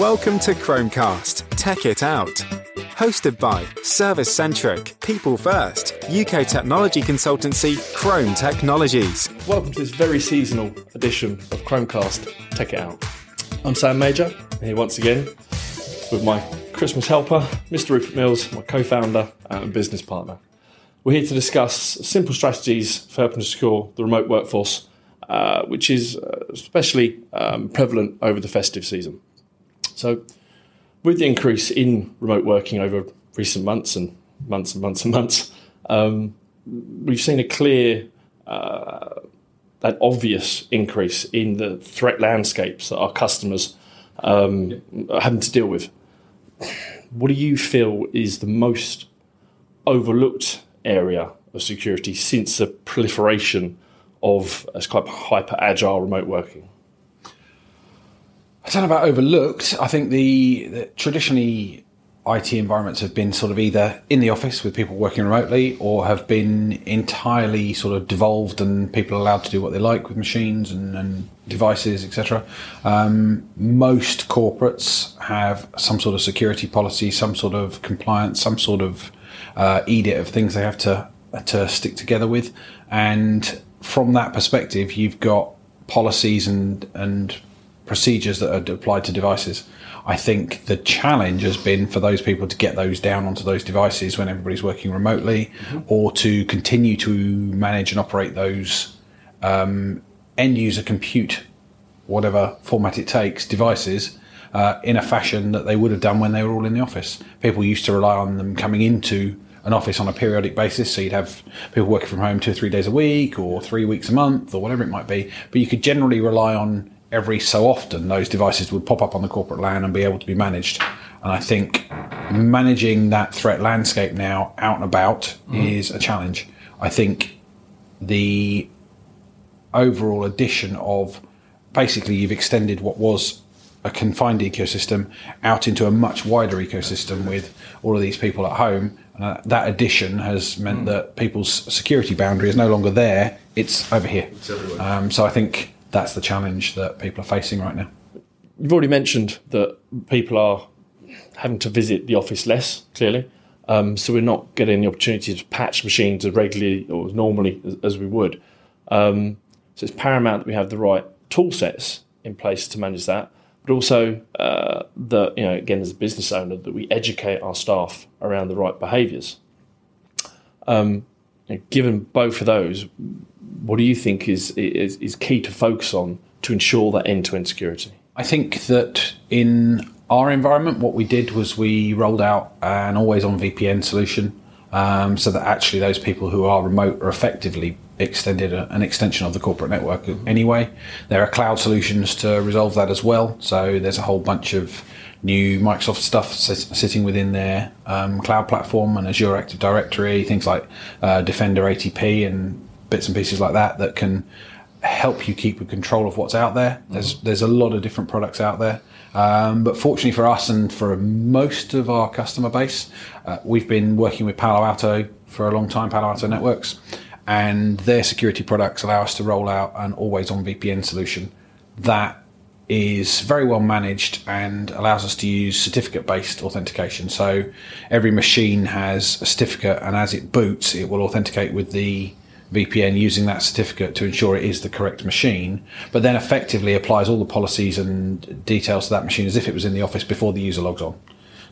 Welcome to Krome Cast Tech It Out. Hosted by Service Centric, People First, UK technology consultancy Krome Technologies. Welcome to this very seasonal edition of Krome Cast Tech It Out. I'm Sam Mager, here once again with my Christmas helper, Mr. Rupert Mills, my co founder and business partner. We're here to discuss simple strategies for helping to secure the remote workforce, uh, which is uh, especially um, prevalent over the festive season. So, with the increase in remote working over recent months and months and months and months, um, we've seen a clear, uh, an obvious increase in the threat landscapes that our customers um, are having to deal with. What do you feel is the most overlooked area of security since the proliferation of as quite hyper agile remote working? I don't know about overlooked. I think the, the, traditionally IT environments have been sort of either in the office with people working remotely or have been entirely sort of devolved and people allowed to do what they like with machines and, and devices, etc. Um, most corporates have some sort of security policy, some sort of compliance, some sort of uh, edict of things they have to to stick together with, and from that perspective, you've got policies and and procedures that are applied to devices. I think the challenge has been for those people to get those down onto those devices when everybody's working remotely, mm-hmm. or to continue to manage and operate those um, end user compute, whatever format it takes, devices. Uh, in a fashion that they would have done when they were all in the office. People used to rely on them coming into an office on a periodic basis. So you'd have people working from home two or three days a week or three weeks a month or whatever it might be. But you could generally rely on every so often those devices would pop up on the corporate LAN and be able to be managed. And I think managing that threat landscape now out and about mm. is a challenge. I think the overall addition of basically you've extended what was a confined ecosystem out into a much wider ecosystem with all of these people at home. Uh, that addition has meant mm. that people's security boundary is no longer there; it's over here. It's um, so I think that's the challenge that people are facing right now. You've already mentioned that people are having to visit the office less, clearly. Um, so we're not getting the opportunity to patch machines as regularly or as normally as, as we would. Um, so it's paramount that we have the right tool sets in place to manage that, but also uh, that, you know, again, as a business owner, that we educate our staff around the right behaviours. Um, given both of those, what do you think is, is, is key to focus on to ensure that end to end security? I think that in our environment, what we did was we rolled out an always on VPN solution um, so that actually those people who are remote are effectively extended a, an extension of the corporate network anyway. There are cloud solutions to resolve that as well. So there's a whole bunch of new Microsoft stuff sitting within their um, cloud platform and Azure Active Directory, things like uh, Defender ATP and bits and pieces like that that can help you keep control of what's out there. There's mm-hmm. there's a lot of different products out there, um, but fortunately for us and for most of our customer base, uh, we've been working with Palo Alto for a long time, Palo Alto Networks, and their security products allow us to roll out an always-on VPN solution that is very well managed and allows us to use certificate based authentication. So every machine has a certificate, and as it boots, it will authenticate with the VPN using that certificate to ensure it is the correct machine, but then effectively applies all the policies and details to that machine as if it was in the office before the user logs on.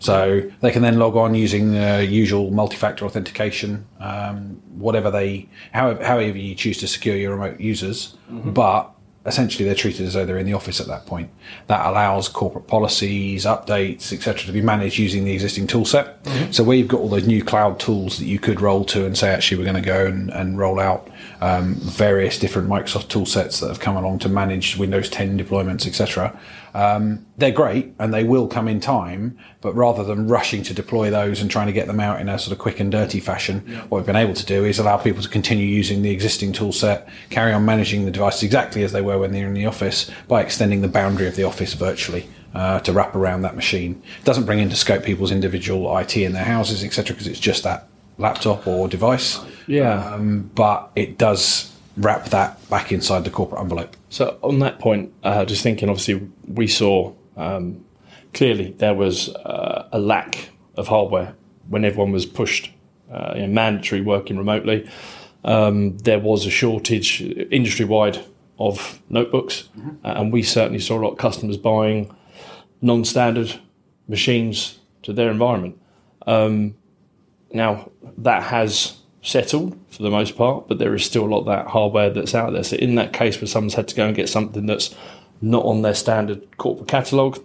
So they can then log on using the usual multi-factor authentication, um, whatever they, however, however you choose to secure your remote users. Mm-hmm. But essentially they're treated as though they're in the office at that point. That allows corporate policies, updates, etc., to be managed using the existing tool set. Mm-hmm. So where you've got all those new cloud tools that you could roll to and say, actually, we're going to go and, and roll out um, various different Microsoft tool sets that have come along to manage Windows 10 deployments, etc. Um, they're great and they will come in time, but rather than rushing to deploy those and trying to get them out in a sort of quick and dirty fashion, yeah. what we've been able to do is allow people to continue using the existing tool set, carry on managing the devices exactly as they were when they're in the office by extending the boundary of the office virtually. Uh, to wrap around that machine. It doesn't bring into scope people's individual IT in their houses, etc., because it's just that laptop or device. Yeah. Um, but it does wrap that back inside the corporate envelope. So on that point, uh, just thinking, obviously, we saw um, clearly there was uh, a lack of hardware when everyone was pushed uh, you know, mandatory working remotely. Um, there was a shortage industry wide of notebooks, mm-hmm. and we certainly saw a lot of customers buying non standard machines to their environment. Um, now, that has settled for the most part, but there is still a lot of that hardware that's out there. So, in that case where someone's had to go and get something that's not on their standard corporate catalogue,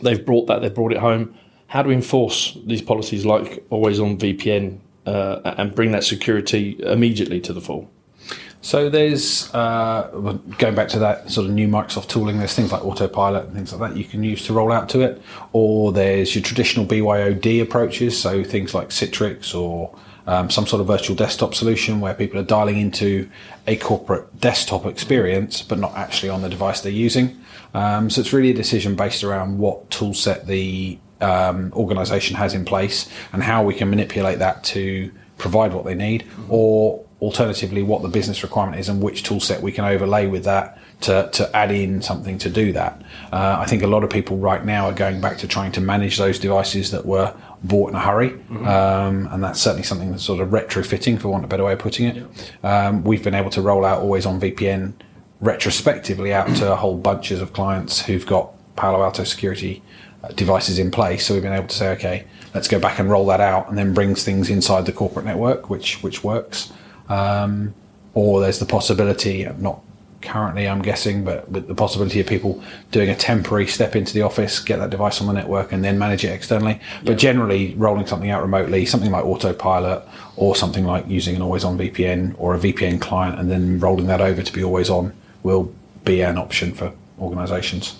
they've brought that, they've brought it home. How do we enforce these policies like always on VPN uh, and bring that security immediately to the fore? So there's uh, going back to that sort of new Microsoft tooling. There's things like Autopilot and things like that you can use to roll out to it, or there's your traditional BYOD approaches. So things like Citrix or um, some sort of virtual desktop solution where people are dialing into a corporate desktop experience, but not actually on the device they're using. Um, so it's really a decision based around what tool set the um, organization has in place and how we can manipulate that to provide what they need, or alternatively, what the business requirement is and which tool set we can overlay with that to, to add in something to do that. Uh, I think a lot of people right now are going back to trying to manage those devices that were bought in a hurry, mm-hmm. um, and that's certainly something that's sort of retrofitting, for want of a better way of putting it. Yeah. Um, we've been able to roll out always on VPN retrospectively out to whole bunches of clients who've got Palo Alto security uh, devices in place. So we've been able to say, okay, let's go back and roll that out, and then brings things inside the corporate network, which which works. Um, or there's the possibility, of not currently, I'm guessing, but with the possibility of people doing a temporary step into the office, get that device on the network, and then manage it externally. But generally, rolling something out remotely, something like Autopilot, or something like using an always on VPN or a VPN client, and then rolling that over to be always on, will be an option for organizations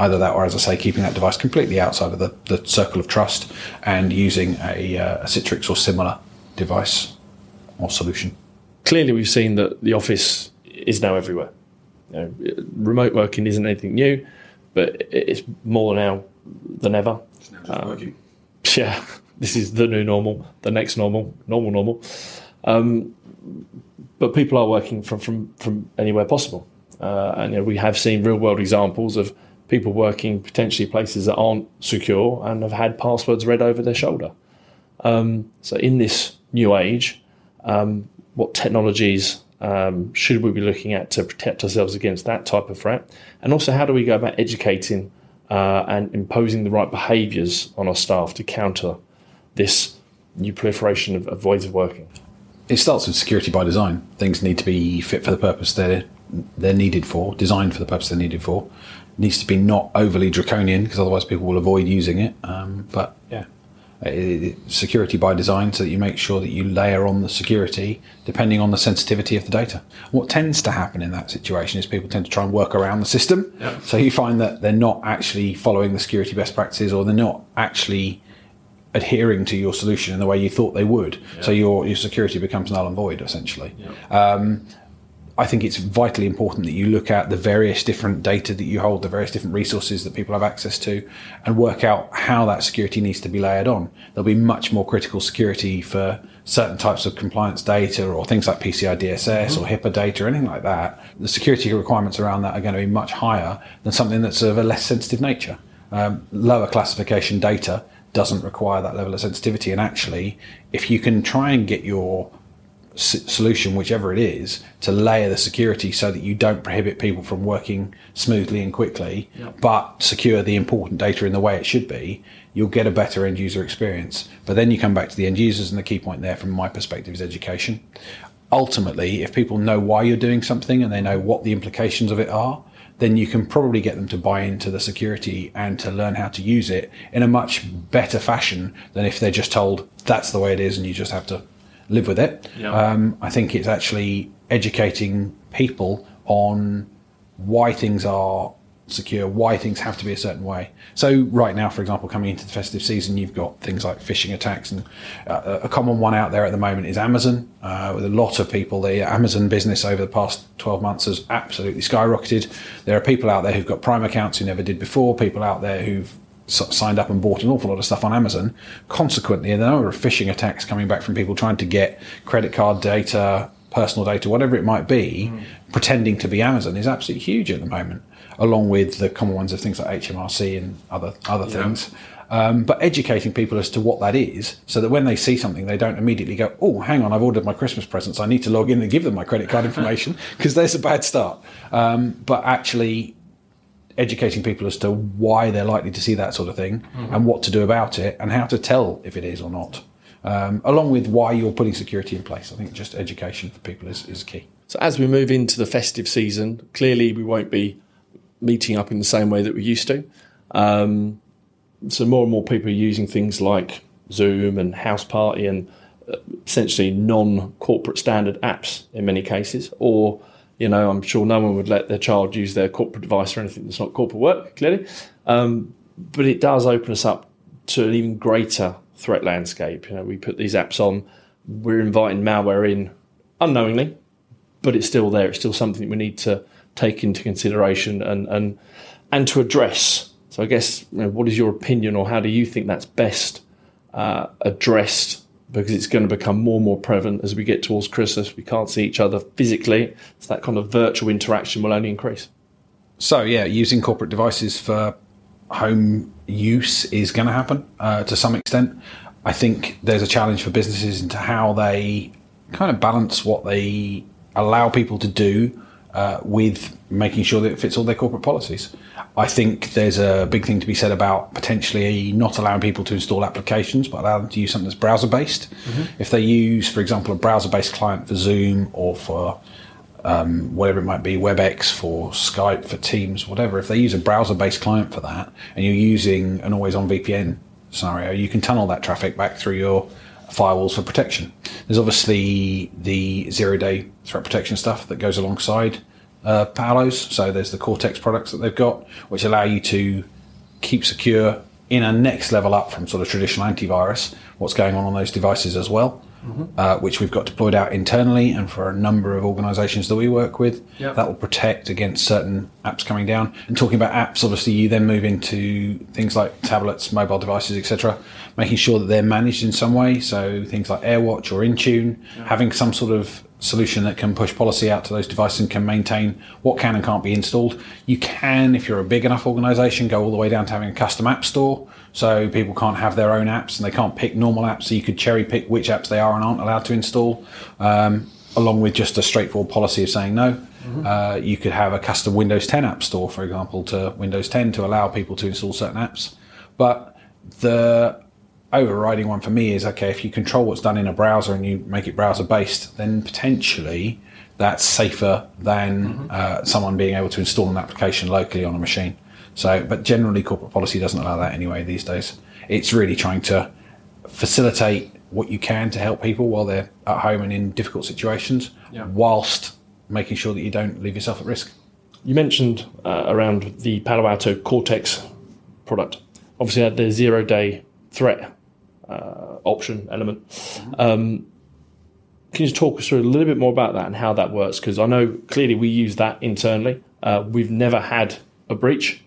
either that or, as I say, keeping that device completely outside of the, the circle of trust and using a, uh, a Citrix or similar device or solution. Clearly, we've seen that the office is now everywhere. You know, remote working isn't anything new, but it's more now than ever. Um, yeah, this is the new normal, the next normal, normal, normal. Um, but people are working from, from, from anywhere possible. Uh, and you know, we have seen real world examples of people working potentially places that aren't secure and have had passwords read over their shoulder. Um, so, in this new age, um, what technologies um, should we be looking at to protect ourselves against that type of threat? And also, how do we go about educating uh, and imposing the right behaviours on our staff to counter this new proliferation of, of ways of working? It starts with security by design. Things need to be fit for the purpose they're they're needed for, designed for the purpose they're needed for needs to be not overly draconian because otherwise people will avoid using it. Um, but yeah, it, it, security by design so that you make sure that you layer on the security depending on the sensitivity of the data. What tends to happen in that situation is people tend to try and work around the system. Yep. So you find that they're not actually following the security best practices or they're not actually adhering to your solution in the way you thought they would. Yep. So your, your security becomes null and void essentially. Yep. Um, I think it's vitally important that you look at the various different data that you hold, the various different resources that people have access to, and work out how that security needs to be layered on. There'll be much more critical security for certain types of compliance data or things like PCI DSS mm-hmm. or HIPAA data or anything like that. The security requirements around that are going to be much higher than something that's of a less sensitive nature. Um, lower classification data doesn't require that level of sensitivity. And actually, if you can try and get your solution, whichever it is, to layer the security so that you don't prohibit people from working smoothly and quickly, yep. but secure the important data in the way it should be, you'll get a better end user experience. But then you come back to the end users, and the key point there, from my perspective, is education. Ultimately, if people know why you're doing something and they know what the implications of it are, then you can probably get them to buy into the security and to learn how to use it in a much better fashion than if they're just told that's the way it is and you just have to live with it. Yeah. Um, I think it's actually educating people on why things are secure, why things have to be a certain way. So right now, for example, coming into the festive season, you've got things like phishing attacks, and uh, a common one out there at the moment is Amazon. Uh, with a lot of people, the Amazon business over the past 12 months has absolutely skyrocketed. There are people out there who've got Prime accounts who never did before. People out there who've signed up and bought an awful lot of stuff on Amazon. Consequently, the number of phishing attacks coming back from people trying to get credit card data, personal data, whatever it might be, mm. pretending to be Amazon is absolutely huge at the moment, along with the common ones of things like HMRC and other other yeah. things. Um, but educating people as to what that is, so that when they see something, they don't immediately go, "Oh, hang on, I've ordered my Christmas presents. I need to log in and give them my credit card information," because there's a bad start. Um, but actually, educating people as to why they're likely to see that sort of thing mm-hmm. and what to do about it and how to tell if it is or not. Um, along with why you're putting security in place. I think just education for people is, is key. So, as we move into the festive season, clearly we won't be meeting up in the same way that we used to. Um, so, more and more people are using things like Zoom and House Party and uh, essentially non corporate standard apps in many cases, or you know, I'm sure no one would let their child use their corporate device or anything that's not corporate work, clearly. Um, but it does open us up to an even greater threat landscape. You know, we put these apps on, we're inviting malware in unknowingly, but it's still there. It's still something we need to take into consideration and and and to address. So I guess, you know, what is your opinion, or how do you think that's best uh, addressed because it's going to become more and more prevalent as we get towards Christmas. We can't see each other physically, so that kind of virtual interaction will only increase. So, yeah, using corporate devices for home use is going to happen uh, to some extent. I think there's a challenge for businesses into how they kind of balance what they allow people to do uh, with making sure that it fits all their corporate policies. I think there's a big thing to be said about potentially not allowing people to install applications, but allow them to use something that's browser based. Mm-hmm. If they use, for example, a browser based client for Zoom or for um, whatever it might be, WebEx for Skype, for Teams, whatever, if they use a browser based client for that and you're using an always on VPN scenario, you can tunnel that traffic back through your firewalls for protection. There's obviously the zero day threat protection stuff that goes alongside uh, Palos. So there's the Cortex products that they've got, which allow you to keep secure in a next level up from sort of traditional antivirus. What's going on on those devices as well, mm-hmm. uh, which we've got deployed out internally and for a number of organisations that we work with. Yep. That will protect against certain apps coming down. And talking about apps, obviously you then move into things like tablets, mobile devices, etc. Making sure that they're managed in some way. So things like AirWatch or Intune, yep. having some sort of solution that can push policy out to those devices and can maintain what can and can't be installed. You can, if you're a big enough organization, go all the way down to having a custom app store. So people can't have their own apps and they can't pick normal apps. So you could cherry pick which apps they are and aren't allowed to install, um, along with just a straightforward policy of saying no. Mm-hmm. Uh, you could have a custom Windows 10 app store, for example, to Windows 10 to allow people to install certain apps. But the overriding one for me is okay, if you control what's done in a browser and you make it browser based, then potentially that's safer than mm-hmm. uh, someone being able to install an application locally on a machine. So, but generally, corporate policy doesn't allow that anyway these days. It's really trying to facilitate what you can to help people while they're at home and in difficult situations, yeah. whilst making sure that you don't leave yourself at risk. You mentioned uh, around the Palo Alto Cortex product. Obviously, had the zero day threat uh, option element. Um, can you talk us through a little bit more about that and how that works? Because I know clearly we use that internally. Uh, we've never had a breach,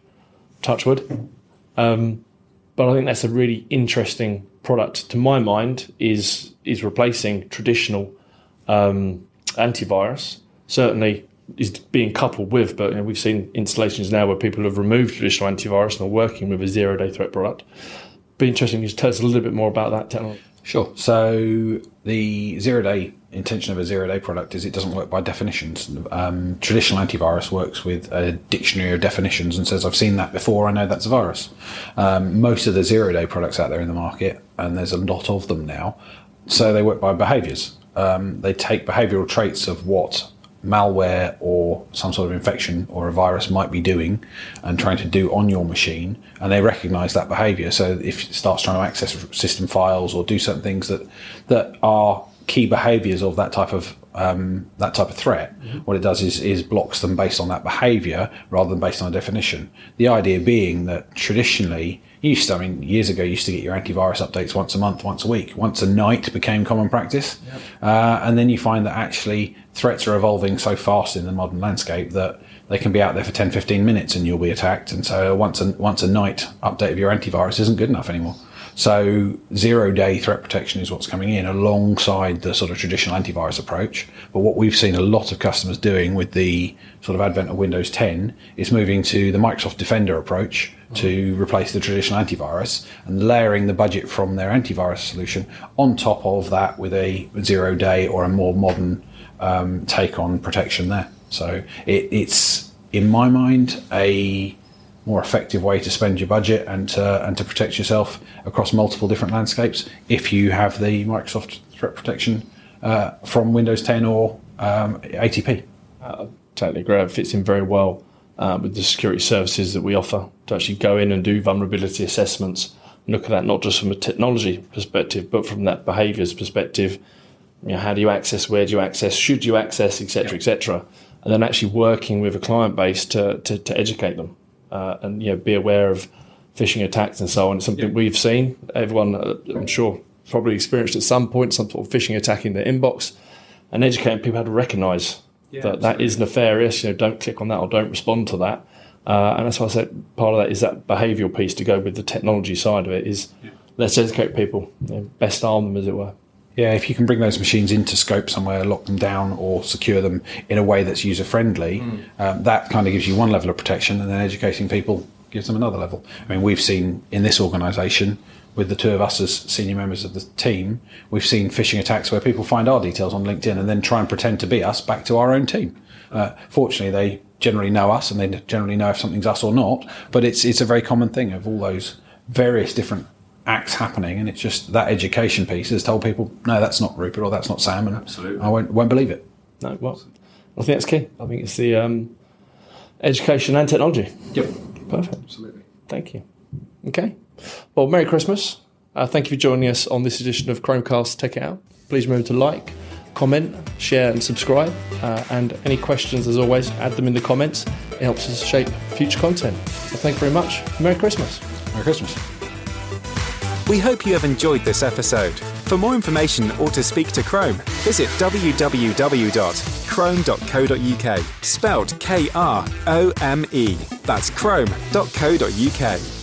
touchwood. Um, but I think that's a really interesting product. To my mind, is is replacing traditional um, antivirus. Certainly, is being coupled with, but you know, we've seen installations now where people have removed traditional antivirus and are working with a zero day threat product be interesting to tell us a little bit more about that technology. Sure. So the zero day intention of a zero day product is it doesn't work by definitions. Um, traditional antivirus works with a dictionary of definitions and says, I've seen that before, I know that's a virus. Um, most of the zero day products out there in the market, and there's a lot of them now, so they work by behaviors. Um, they take behavioral traits of what malware or some sort of infection or a virus might be doing and trying to do on your machine and they recognize that behavior so if it starts trying to access system files or do certain things that that are key behaviors of that type of um, that type of threat mm-hmm. what it does is is blocks them based on that behavior rather than based on a definition the idea being that traditionally used to, I mean, years ago, you used to get your antivirus updates once a month, once a week. Once a night became common practice. Yep. Uh, and then you find that actually threats are evolving so fast in the modern landscape that they can be out there for 10, 15 minutes and you'll be attacked. And so once a, once a night update of your antivirus isn't good enough anymore. So zero day threat protection is what's coming in alongside the sort of traditional antivirus approach. But what we've seen a lot of customers doing with the sort of advent of Windows 10 is moving to the Microsoft Defender approach to replace the traditional antivirus and layering the budget from their antivirus solution on top of that with a zero day or a more modern um, take on protection there. So it, it's, in my mind, a more effective way to spend your budget and to, and to protect yourself across multiple different landscapes if you have the Microsoft threat protection uh, from Windows 10 or um, ATP. Uh, totally agree. It fits in very well uh, with the security services that we offer to actually go in and do vulnerability assessments look at that not just from a technology perspective, but from that behaviours perspective. You know, how do you access? Where do you access? Should you access? Etc. Etc. And then actually working with a client base to, to, to educate them uh, and you know be aware of phishing attacks and so on. It's something we've seen. Everyone, uh, I'm sure, probably experienced at some point some sort of phishing attack in their inbox, and educating people how to recognise yeah, that absolutely. that is nefarious. You know, don't click on that or don't respond to that. Uh, and that's why I said part of that is that behavioural piece to go with the technology side of it. Is yeah. let's educate people, you know, best arm them as it were. Yeah, if you can bring those machines into scope somewhere, lock them down, or secure them in a way that's user friendly, mm. um, that kind of gives you one level of protection, and then educating people gives them another level. I mean, we've seen in this organisation, with the two of us as senior members of the team, we've seen phishing attacks where people find our details on LinkedIn and then try and pretend to be us back to our own team. Uh, fortunately, they generally know us and they generally know if something's us or not. But it's it's a very common thing of all those various different acts happening, and it's just that education piece has told people, no, that's not Rupert or that's not Sam, and Absolutely. I won't, won't believe it. No, well, I think that's key. I think it's the um, education and technology. Yep. Perfect. Absolutely. Thank you. Okay. Well, Merry Christmas. Uh, thank you for joining us on this edition of Krome Cast Tech It Out. Please remember to like, comment, share, and subscribe. Uh, and any questions, as always, add them in the comments. It helps us shape future content. So thank you very much. Merry Christmas. Merry Christmas. We hope you have enjoyed this episode. For more information or to speak to Krome, visit www.krome.co.uk, spelled K R O M E. That's krome.co.uk.